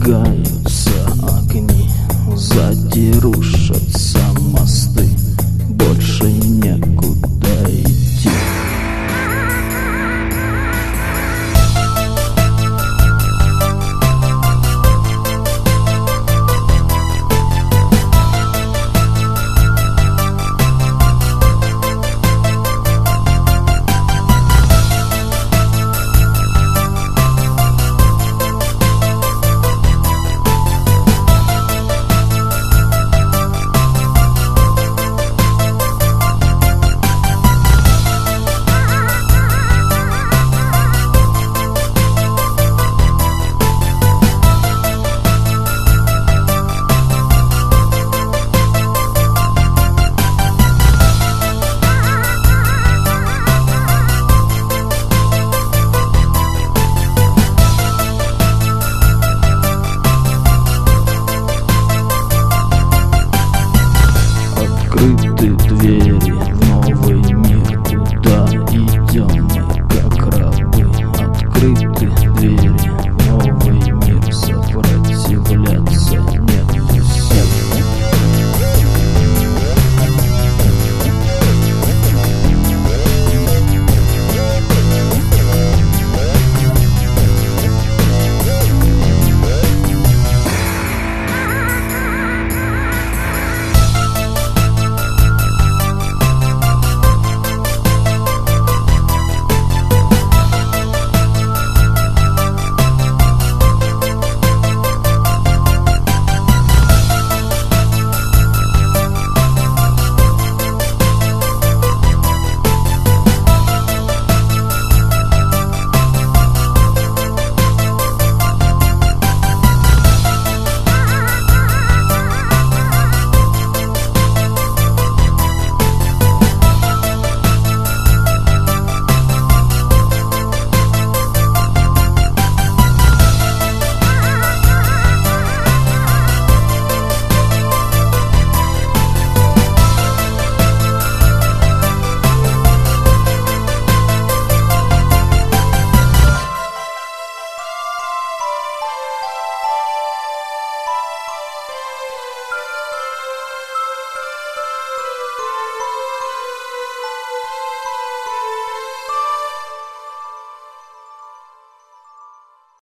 Зажигаются огни, задерушатся мосты, больше не